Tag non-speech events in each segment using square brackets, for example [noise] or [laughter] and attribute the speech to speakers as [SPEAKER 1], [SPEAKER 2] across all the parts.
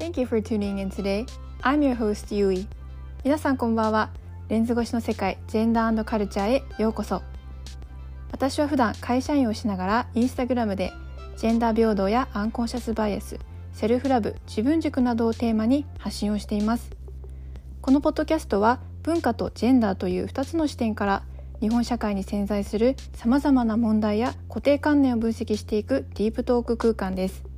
[SPEAKER 1] Thank you for tuning in today. I'm your host, Yui. 皆さんこんばんは。レンズ越しの世界、ジェンダーカルチャーへようこそ。私は普段会社員をしながらインスタグラムでジェンダー平等やアンコンシャスバイアス、セルフラブ、自分軸などをテーマに発信をしています。このポッドキャストは文化とジェンダーという2つの視点から日本社会に潜在するさまざまな問題や固定観念を分析していくディープトーク空間です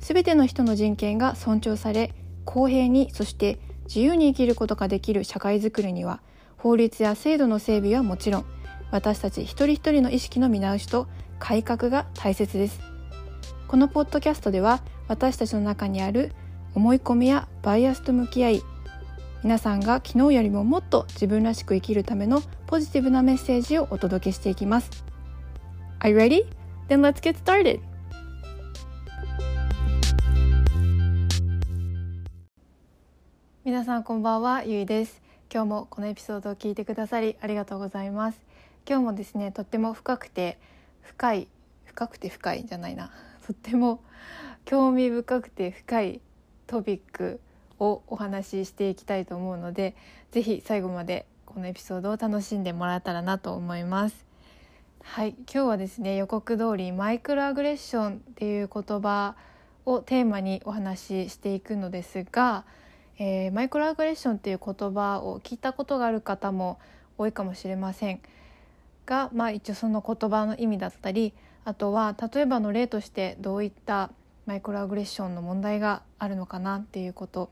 [SPEAKER 1] すべての人の人権が尊重され公平にそして自由に生きることができる社会づくりには法律や制度の整備はもちろん私たち一人一人の意識の見直しと改革が大切ですこのポッドキャストでは私たちの中にある思い込みやバイアスと向き合い皆さんが昨日よりももっと自分らしく生きるためのポジティブなメッセージをお届けしていきます。Are you ready? Then let's get started! 皆さんこんばんは、ゆいです。今日もこのエピソードを聞いてくださりありがとうございます。今日もですね、とっても深くて深い、深くて深いじゃないな。とっても興味深くて深いトピックをお話ししていきたいと思うので是非最後までこのエピソードを楽しんでもらえたらなと思います。はい今日はですね予告通りマイクロアグレッションっていう言葉をテーマにお話ししていくのですが、えー、マイクロアグレッションっていう言葉を聞いたことがある方も多いかもしれませんが、まあ、一応その言葉の意味だったりあとは例えばの例としてどういったマイクロアグレッションの問題があるのかなっていうこと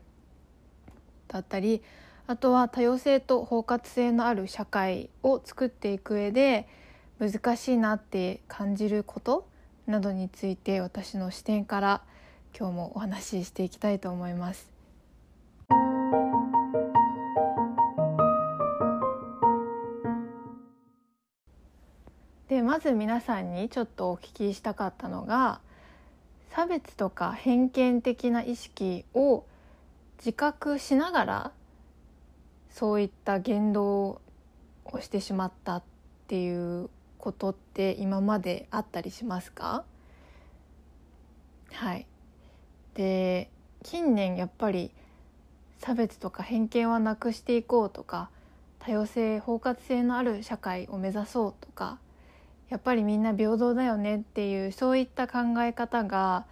[SPEAKER 1] だったりあとは多様性と包括性のある社会を作っていく上で難しいなって感じることなどについて私の視点から今日もお話ししていきたいと思います。まず皆さんにちょっとお聞きしたかったのが差別とか偏見的な意識を自覚しながらそういった言動をしてしまったっていうことって今まであったりしますか？はい。で近年やっぱり差別とか偏見はなくしていこうとか多様性包括性のある社会を目指そうとかやっぱりみんな平等だよねっていうそういった考え方が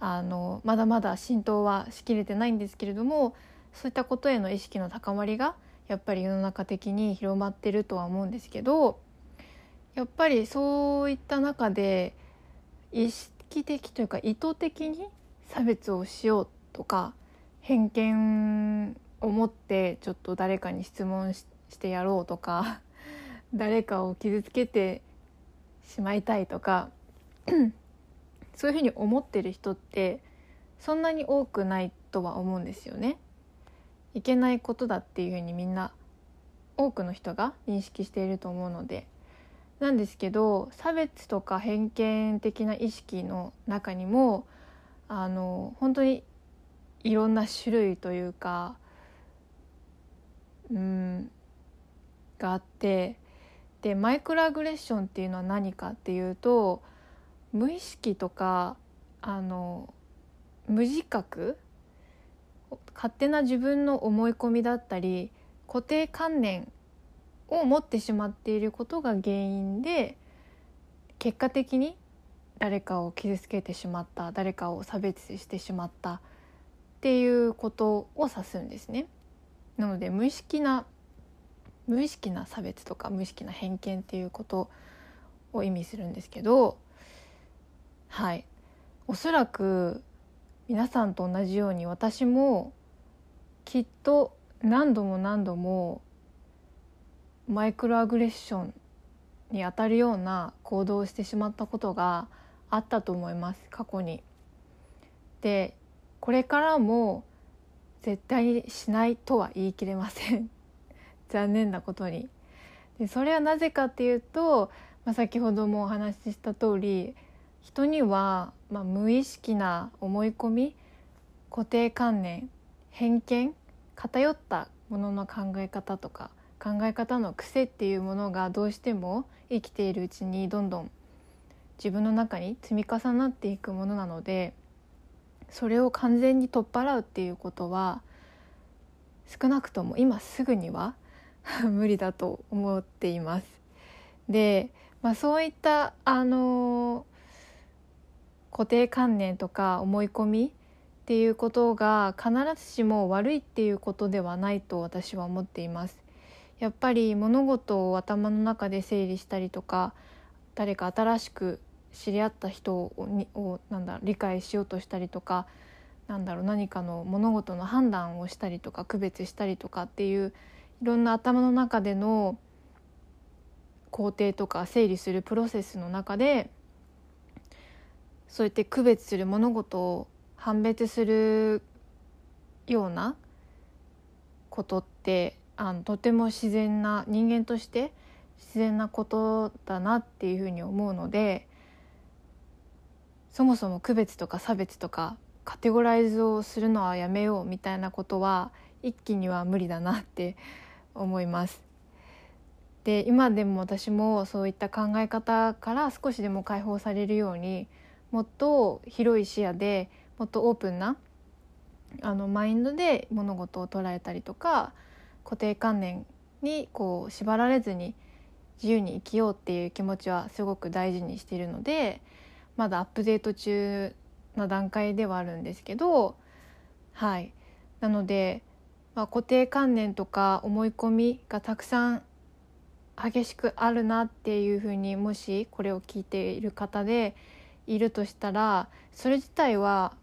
[SPEAKER 1] あのまだまだ浸透はしきれてないんですけれどもそういったことへの意識の高まりがやっぱり世の中的に広まってるとは思うんですけどやっぱりそういった中で意識的というか意図的に差別をしようとか偏見を持ってちょっと誰かに質問してやろうとか誰かを傷つけてしまいたいとか [clears throat] そういうふうに思ってる人ってそんなに多くないとは思うんですよね。いけないことだっていうふうにみんな多くの人が認識していると思うのでなんですけど差別とか偏見的な意識の中にもあの本当にいろんな種類というかうんがあってでマイクロアグレッションっていうのは何かっていうと無意識とかあの無自覚勝手な自分の思い込みだったり固定観念を持ってしまっていることが原因で結果的に誰かを傷つけてしまった誰かを差別してしまったっていうことを指すんですね。なので無意識な無意識な差別とか無意識な偏見っていうことを意味するんですけどはいおそらく皆さんと同じように私もきっと何度も何度もマイクロアグレッションにあたるような行動をしてしまったことがあったと思います過去に。でこれからも絶対にしないとは言い切れません残念なことに。でそれはなぜかっていうと、まあ、先ほどもお話しした通り人には、まあ、無意識な思い込み固定観念偏見偏ったものの考え方とか考え方の癖っていうものがどうしても生きているうちにどんどん自分の中に積み重なっていくものなのでそれを完全に取っ払うっていうことは少なくとも今すぐには [laughs] 無理だと思っています。で、まあ、そういったあの固定観念とか思い込みっていうことが必ずしも悪いっていうことではないと私は思っています。やっぱり物事を頭の中で整理したりとか誰か新しく知り合った人ををなんだ理解しようとしたりとかなんだろう何かの物事の判断をしたりとか区別したりとかっていういろんな頭の中での工程とか整理するプロセスの中でそうやって区別する物事を判別するようなことってあのとても自然な人間として自然なことだなっていうふうに思うのでそもそも区別とか差別とかカテゴライズをするのはやめようみたいなことは一気には無理だなって思います。で今でも私もそういった考え方から少しでも解放されるようにもっと広い視野でもっとオープンなあのマインドで物事を捉えたりとか固定観念にこう縛られずに自由に生きようっていう気持ちはすごく大事にしているのでまだアップデート中な段階ではあるんですけどはいなので、まあ、固定観念とか思い込みがたくさん激しくあるなっていうふうにもしこれを聞いている方でいるとしたらそれ自体は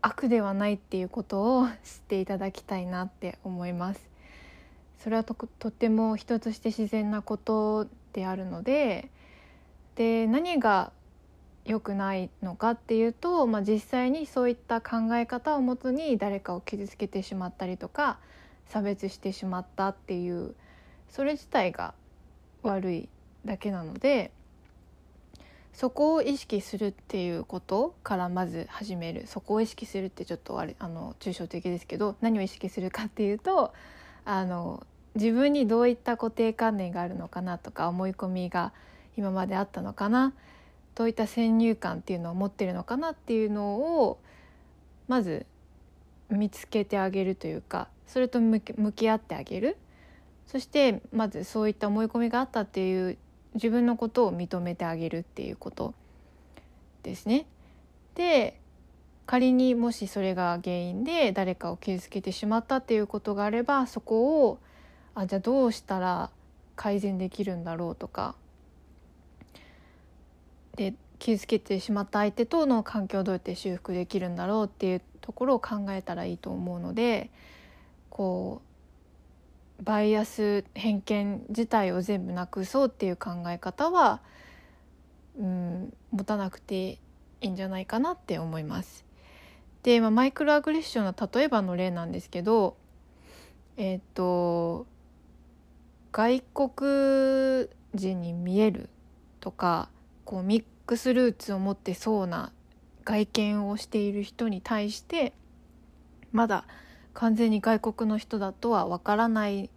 [SPEAKER 1] 悪ではないっていうことを知っていただきたいなって思います。それはととっても人として自然なことであるのでで何が良くないのかっていうと、まあ、実際にそういった考え方をもとに誰かを傷つけてしまったりとか差別してしまったっていうそれ自体が悪いだけなのでそこを意識するっていうことからまず始める。そこを意識するってちょっとあれあの抽象的ですけど何を意識するかっていうとあの自分にどういった固定観念があるのかなとか思い込みが今まであったのかな。どういった先入観っていうのを持ってるのかなっていうのをまず見つけてあげるというかそれと向き合ってあげるそしてまずそういった思い込みがあったっていう自分のことを認めてあげるっていうことですね。で仮にもしそれが原因で誰かを傷つけてしまったっていうことがあればそこをあじゃあどうしたら改善できるんだろうとかで傷つけてしまった相手との関係をどうやって修復できるんだろうっていうところを考えたらいいと思うのでこうバイアス偏見自体を全部なくそうっていう考え方はうん持たなくていいんじゃないかなって思います。で、まあ、マイクロアグレッションの例えばの例なんですけどえっ、ー、と外国人に見えるとかこうミックスルーツを持ってそうな外見をしている人に対してまだ完全に外国の人だとはわからない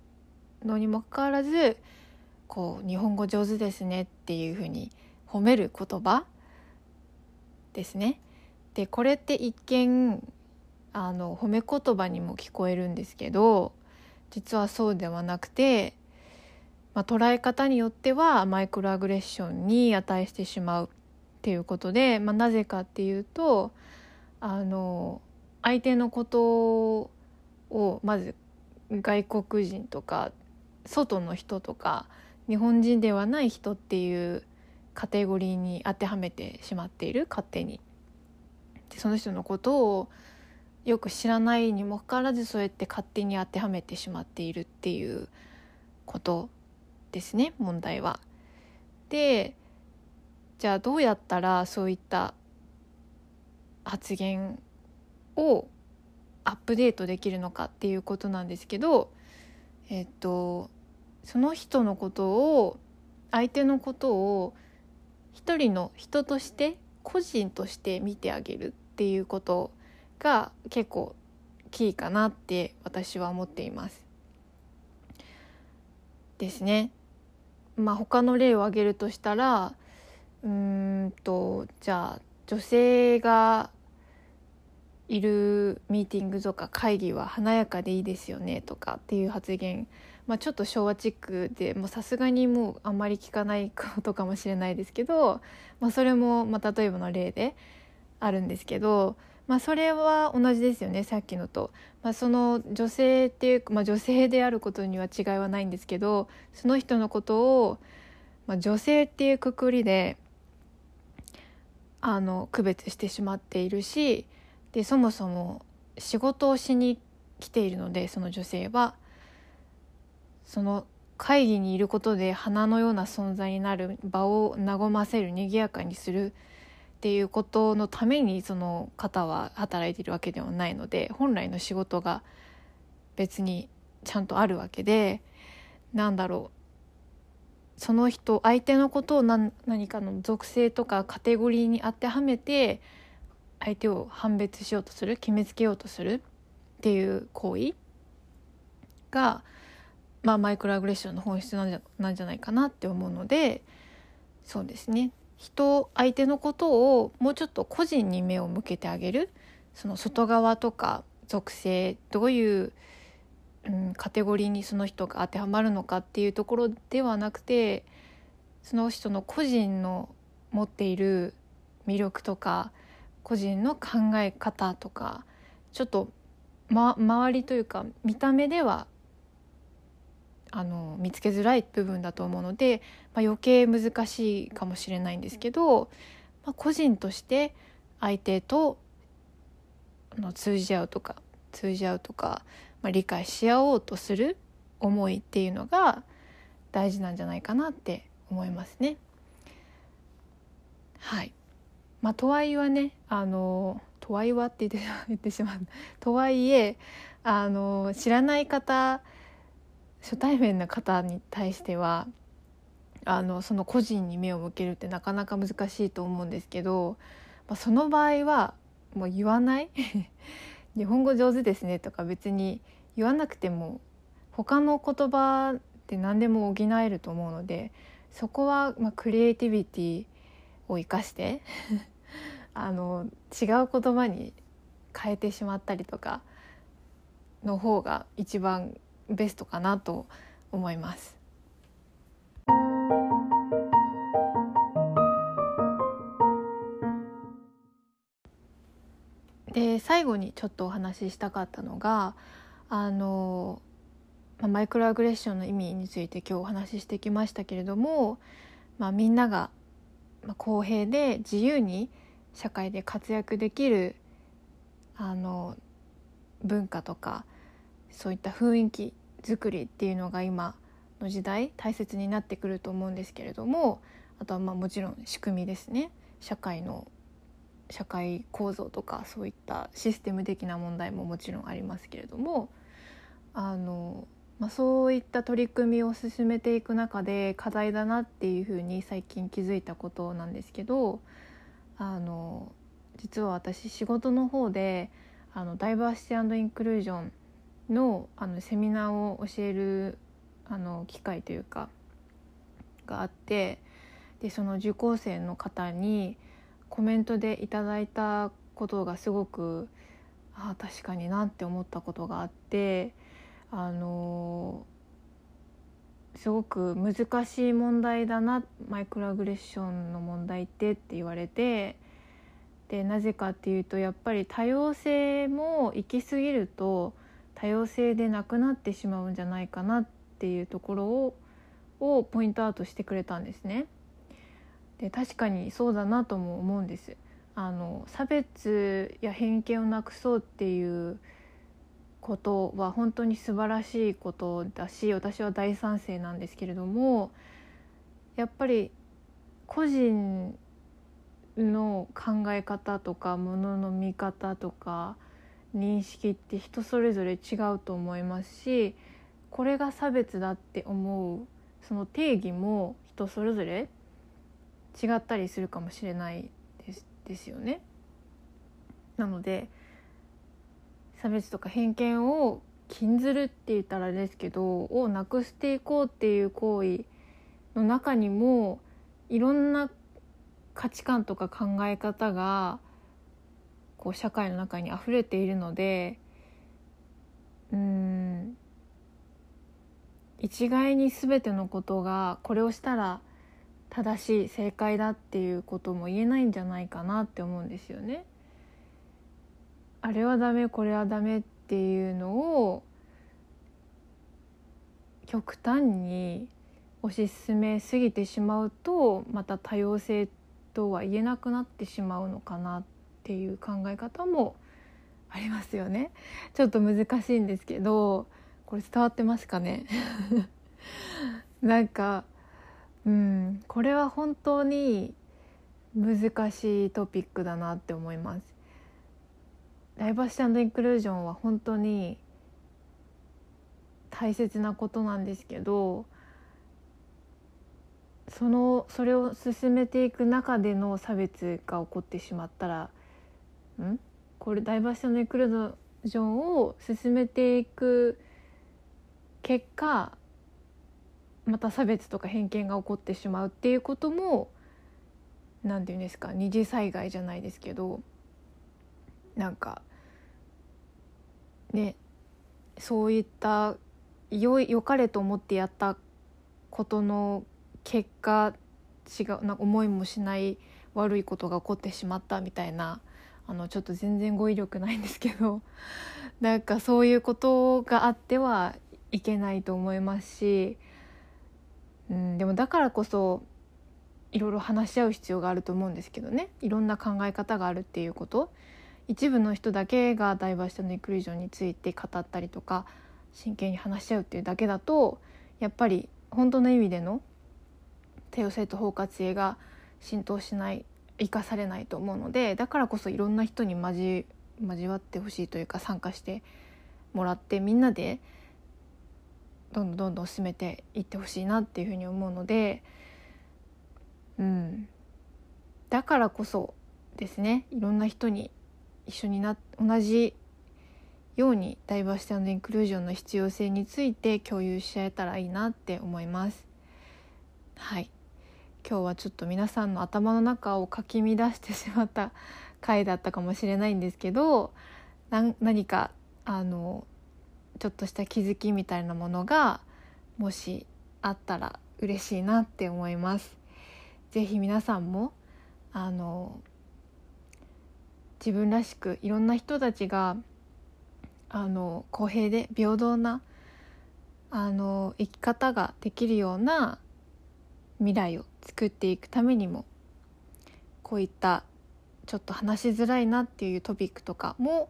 [SPEAKER 1] のにもかかわらずこう日本語上手ですねっていうふうに褒める言葉ですね。でこれって一見あの褒め言葉にも聞こえるんですけど実はそうではなくてまあ、捉え方によってはマイクロアグレッションに値してしまうっていうことで、まあ、なぜかっていうとあの相手のことをまず外国人とか外の人とか日本人ではない人っていうカテゴリーに当てはめてしまっている勝手に。でその人のことをよく知らないにもかかわらずそうやって勝手に当てはめてしまっているっていうことですね問題は。でじゃあどうやったらそういった発言をアップデートできるのかっていうことなんですけどえっとその人のことを相手のことを一人の人として個人として見てあげるっていうことが結構キーかなって私は思っています。ですね。まあ、他の例を挙げるとしたらうんとじゃあ女性がいるミーティングとか会議は華やかでいいですよねとかっていう発言、まあ、ちょっと昭和チックでさすがにもうあんまり聞かないことかもしれないですけど、まあ、それも、まあ、例えばの例であるんですけど、まあ、それは同じですよねさっきのと、まあ、その女性っていう、まあ、女性であることには違いはないんですけどその人のことを、まあ、女性っていうくくりであの区別してしまっているしでそもそも仕事をしに来ているのでその女性は。その会議にいることで花のような存在になる場を和ませる賑やかにする。っていうことのためにその方は働いているわけではないので本来の仕事が別にちゃんとあるわけでなんだろう。その人相手のことを何何かの属性とかカテゴリーに当てはめて相手を判別しようとする決めつけようとするっていう行為が、まあ、マイクロアグレッションの本質なんじゃなんじゃないかなって思うのでそうですね。人相手のことをもうちょっと個人に目を向けてあげる。その外側とか属性どういう、うん、カテゴリーにその人が当てはまるのかっていうところではなくてその人の個人の持っている魅力とか個人の考え方とかちょっと、ま、周りというか見た目ではあの見つけづらい部分だと思うので、まあ、余計難しいかもしれないんですけど、まあ、個人として相手との通じ合うとか通じ合うとか、まあ、理解し合おうとする思いっていうのが大事なんじゃないかなって思いますね。はいまあ、とはいえねあのとはいえって言ってしまうとはいえあの知らない方初対面の方に対してはあのその個人に目を向けるってなかなか難しいと思うんですけど、まあ、その場合はもう言わない？[laughs] 日本語上手ですねとか別に言わなくても他の言葉って何でも補えると思うのでそこはまクリエイティビティを生かして [laughs] あの違う言葉に変えてしまったりとかの方が一番ベストかなと思います。で最後にちょっとお話ししたかったのがあの、まあ、マイクロアグレッションの意味について今日お話ししてきましたけれども、まあ、みんなが公平で自由に社会で活躍できるあの文化とかそういった雰囲気作りっていうのが今の時代大切になってくると思うんですけれどもあとはまあもちろん仕組みですね。社会の社会構造とかそういったシステム的な問題ももちろんありますけれどもあの、まあ、そういった取り組みを進めていく中で課題だなっていうふうに最近気づいたことなんですけどあの実は私仕事の方であのダイバーシティインクルージョンのあのセミナーを教えるあの機会というかがあってでその受講生の方にコメントでいただいたことがすごくああ確かになって思ったことがあってあのすごく難しい問題だなマイクロアグレッションの問題ってって言われてでなぜかっていうとやっぱり多様性も行き過ぎると多様性でなくなってしまうんじゃないかなっていうところををポイントアウトしてくれたんですね。で確かにそうだなとも思うんです。あの差別や偏見をなくそうっていうことは本当に素晴らしいことだし私は大賛成なんですけれどもやっぱり個人の考え方とかものの見方とか認識って人それぞれ違うと思いますしこれが差別だって思うその定義も人それぞれ違ったりするかもしれないですですよね。なので差別とか偏見を禁ずるって言ったらですけどをなくしていこうっていう行為の中にもいろんな価値観とか考え方がこう社会の中に溢れているのでうん一概に全てのことがこれをしたら正しい正解だっていうことも言えないんじゃないかなって思うんですよね。あれはダメこれはダメっていうのを極端に推し進めすぎてしまうとまた多様性とは言えなくなってしまうのかなっていう考え方もありますよね。ちょっと難しいんですけどこれ伝わってますかね？[laughs] なんかうんこれは本当に難しいトピックだなって思います。ダイバーシティインクルージョンは本当に大切なことなんですけどそのそれを進めていく中での差別が起こってしまったらんこれダイバーシティインクルージョンを進めていく結果また差別とか偏見が起こってしまうっていうことも何て言うんですか二次災害じゃないですけどなんかねそういったよよかれと思ってやったことの結果違うな思いもしない悪いことが起こってしまったみたいなあのちょっと全然語彙力ないんですけど [laughs] なんかそういうことがあってはいけないと思いますし、うん、でもだからこそいろいろ話し合う必要があると思うんですけどね。いろんな考え方があるっていうこと。一部の人だけがダイバーシティのインクルージョンについて語ったりとか真剣に話し合うっていうだけだとやっぱり本当の意味での多様性と包括性が浸透しない生かされないと思うのでだからこそいろんな人に交わってほしいというか参加してもらってみんなでどんどんどんどん進めていってほしいなっていうふうに思うので、うん、だからこそですねいろんな人に一緒にな同じようにダイバーシティインクルージョンの必要性について共有し合えたらいいなって思います。はい今日はちょっと皆さんの頭の中をかき乱してしまった回だったかもしれないんですけど何かあのちょっとした気づきみたいなものがもしあったら嬉しいなって思います。ぜひ皆さんもあの自分らしくいろんな人たちがあの公平で平等なあの生き方ができるような未来を作っていくためにもこういったちょっと話しづらいなっていうトピックとかも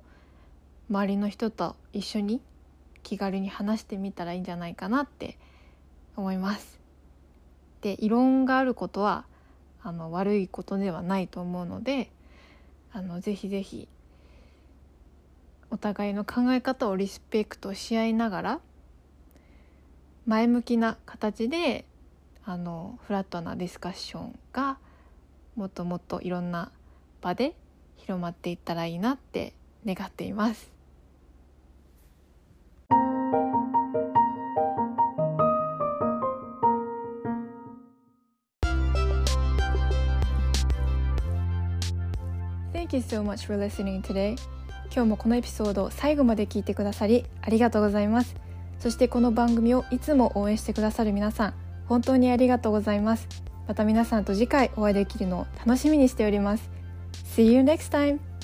[SPEAKER 1] 周りの人と一緒に気軽に話してみたらいいんじゃないかなって思います。で異論があることはあの悪いことではないと思うのであのぜひぜひお互いの考え方をリスペクトし合いながら前向きな形であのフラットなディスカッションがもっともっといろんな場で広まっていったらいいなって願っています。Thank you so much for listening today. 今日もこのエピソード最後まで聞いてくださりありがとうございますそしてこの番組をいつも応援してくださる皆さん本当にありがとうございますまた皆さんと次回お会いできるのを楽しみにしております See you next time!